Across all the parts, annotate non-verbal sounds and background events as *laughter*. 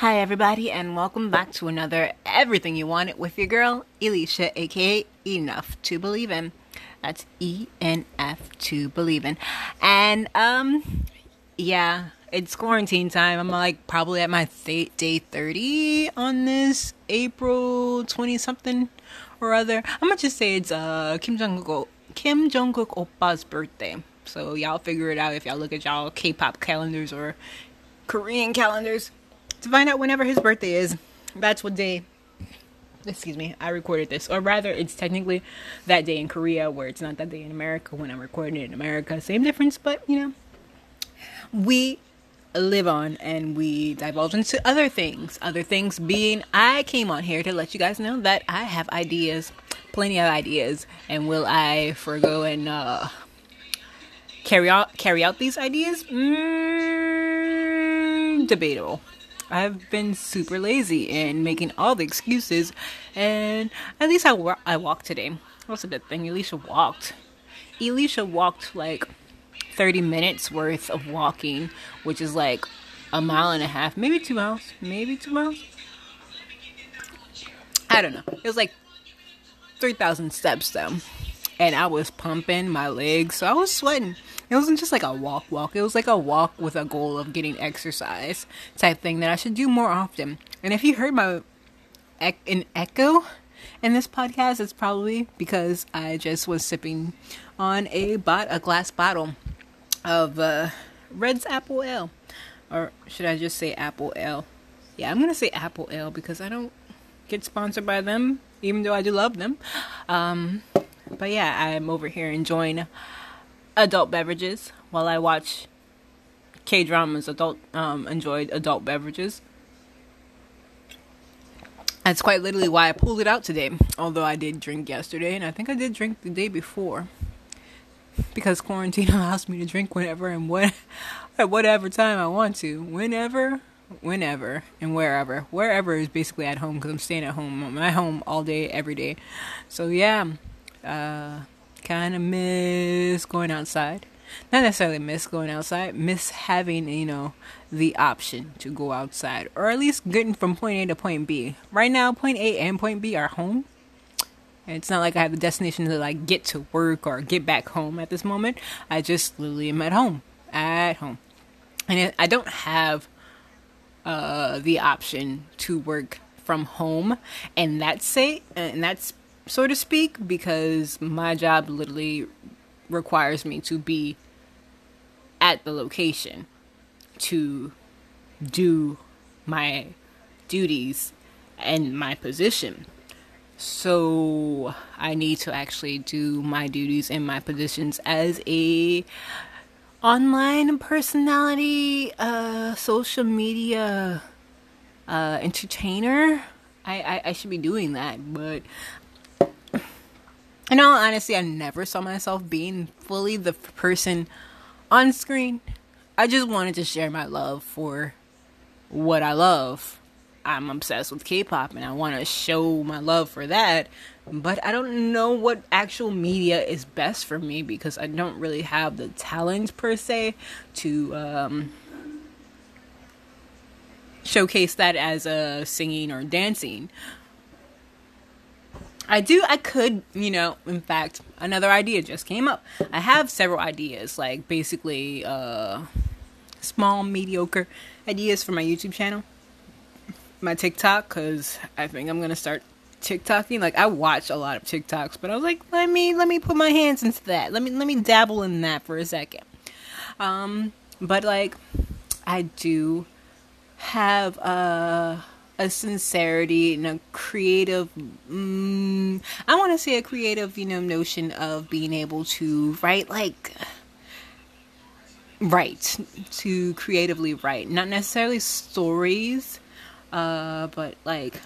Hi, everybody, and welcome back to another Everything You Wanted with your girl, Elisha, aka Enough to Believe in. That's E N F to Believe in. And, um, yeah, it's quarantine time. I'm like probably at my th- day 30 on this April 20 something or other. I'm gonna just say it's uh Kim Jong Kook Kim Jong Kook Oppa's birthday. So y'all figure it out if y'all look at y'all K-pop calendars or Korean calendars to find out whenever his birthday is. That's what day. Excuse me, I recorded this, or rather, it's technically that day in Korea, where it's not that day in America when I'm recording it in America. Same difference, but you know, we live on and we divulge into other things. Other things being, I came on here to let you guys know that I have ideas, plenty of ideas, and will I forego and uh, carry out carry out these ideas? Mm, debatable. I've been super lazy in making all the excuses, and at least I, wa- I walked today. a good thing? Elisha walked. Elisha walked like 30 minutes worth of walking, which is like a mile and a half, maybe two miles, maybe two miles. I don't know. It was like 3,000 steps though. And I was pumping my legs, so I was sweating. It wasn't just like a walk walk. It was like a walk with a goal of getting exercise type thing that I should do more often. And if you heard my an echo in this podcast, it's probably because I just was sipping on a bot a glass bottle of uh, Red's Apple Ale, or should I just say Apple Ale? Yeah, I'm gonna say Apple Ale because I don't get sponsored by them, even though I do love them. Um, but yeah, I'm over here enjoying adult beverages while I watch K dramas. Adult um, enjoyed adult beverages. That's quite literally why I pulled it out today. Although I did drink yesterday, and I think I did drink the day before, because quarantine *laughs* allows me to drink whenever and what *laughs* at whatever time I want to, whenever, whenever, and wherever. Wherever is basically at home because I'm staying at home. I'm at home all day, every day. So yeah, uh, kind of miss going outside. Not necessarily miss going outside, miss having, you know, the option to go outside. Or at least getting from point A to point B. Right now, point A and point B are home. And it's not like I have a destination to like get to work or get back home at this moment. I just literally am at home. At home. And it, I don't have uh, the option to work from home. And that's say and that's so to speak, because my job literally requires me to be at the location to do my duties and my position. So I need to actually do my duties and my positions as a online personality, uh, social media uh, entertainer. I, I, I should be doing that, but in all honesty, I never saw myself being fully the person on screen. I just wanted to share my love for what I love. I'm obsessed with K-pop and I want to show my love for that, but I don't know what actual media is best for me because I don't really have the talent per se to um, showcase that as a singing or dancing. I do, I could, you know, in fact, another idea just came up. I have several ideas, like basically, uh, small, mediocre ideas for my YouTube channel, my TikTok, because I think I'm gonna start TikToking. Like, I watch a lot of TikToks, but I was like, let me, let me put my hands into that. Let me, let me dabble in that for a second. Um, but like, I do have, uh, a sincerity and a creative mm, i want to say a creative you know notion of being able to write like write to creatively write. Not necessarily stories uh but like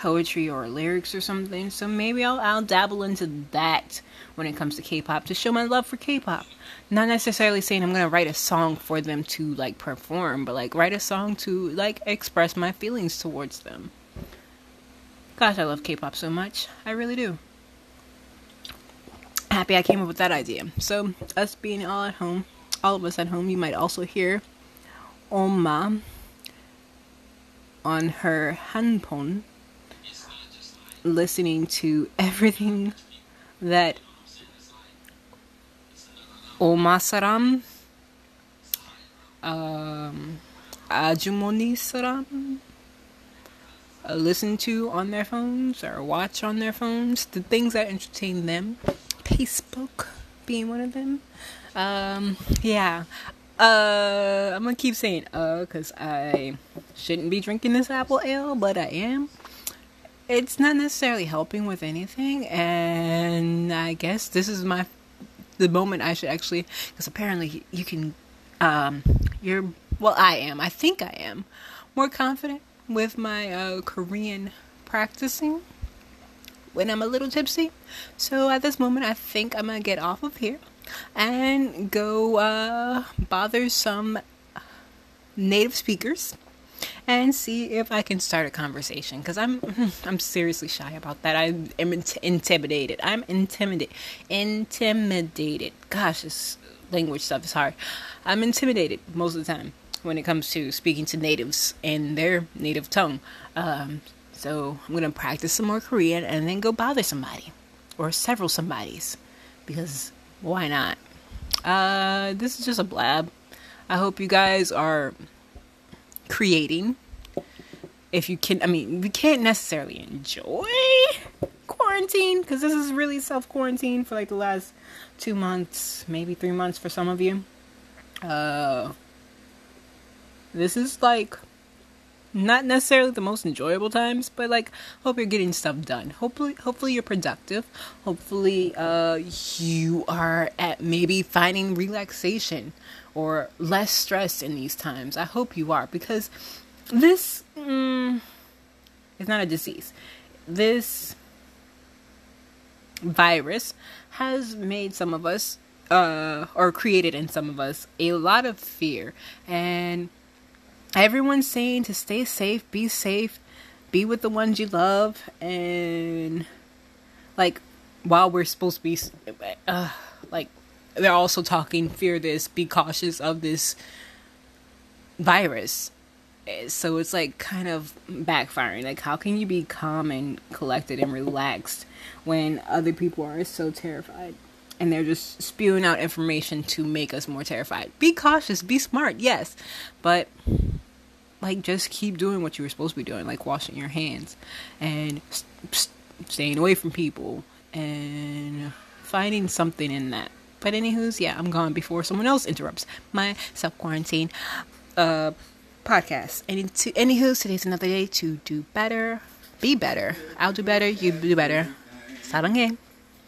poetry or lyrics or something so maybe i'll i'll dabble into that when it comes to k-pop to show my love for k-pop not necessarily saying I'm gonna write a song for them to like perform, but like write a song to like express my feelings towards them. Gosh, I love K-pop so much. I really do. Happy I came up with that idea. So us being all at home, all of us at home, you might also hear Oma on her handphone listening to everything that Omasaram um, Ajumoni Saram uh, listen to on their phones or watch on their phones, the things that entertain them. Facebook being one of them. Um, yeah. Uh, I'm gonna keep saying uh, cause I shouldn't be drinking this apple ale, but I am. It's not necessarily helping with anything, and I guess this is my the moment I should actually, because apparently you can, um, you're well, I am. I think I am more confident with my uh, Korean practicing when I'm a little tipsy. So at this moment, I think I'm gonna get off of here and go uh, bother some native speakers and see if I can start a conversation because I'm *laughs* I'm seriously shy about that. I am int- intimidated. I'm intimidated. Intimidated. Gosh, this language stuff is hard. I'm intimidated most of the time when it comes to speaking to natives in their native tongue. Um, so I'm gonna practice some more Korean and then go bother somebody or several somebodies because why not? Uh, this is just a blab. I hope you guys are creating. If you can, I mean, we can't necessarily enjoy quarantine because this is really self quarantine for like the last two months, maybe three months for some of you. Uh, this is like not necessarily the most enjoyable times, but like hope you're getting stuff done. Hopefully hopefully you're productive. Hopefully uh you are at maybe finding relaxation or less stress in these times. I hope you are because this mm, is not a disease. This virus has made some of us uh or created in some of us a lot of fear and everyone's saying to stay safe, be safe, be with the ones you love, and like while we're supposed to be, uh, like they're also talking, fear this, be cautious of this virus. So it's like kind of backfiring. Like, how can you be calm and collected and relaxed when other people are so terrified? and they're just spewing out information to make us more terrified. Be cautious, be smart, yes, but like just keep doing what you were supposed to be doing, like washing your hands and st- st- staying away from people and finding something in that. But anywho's, yeah, I'm gone before someone else interrupts my self quarantine uh, podcast. And into, anywho's, today's another day to do better, be better. I'll do better, you do better. Sabange.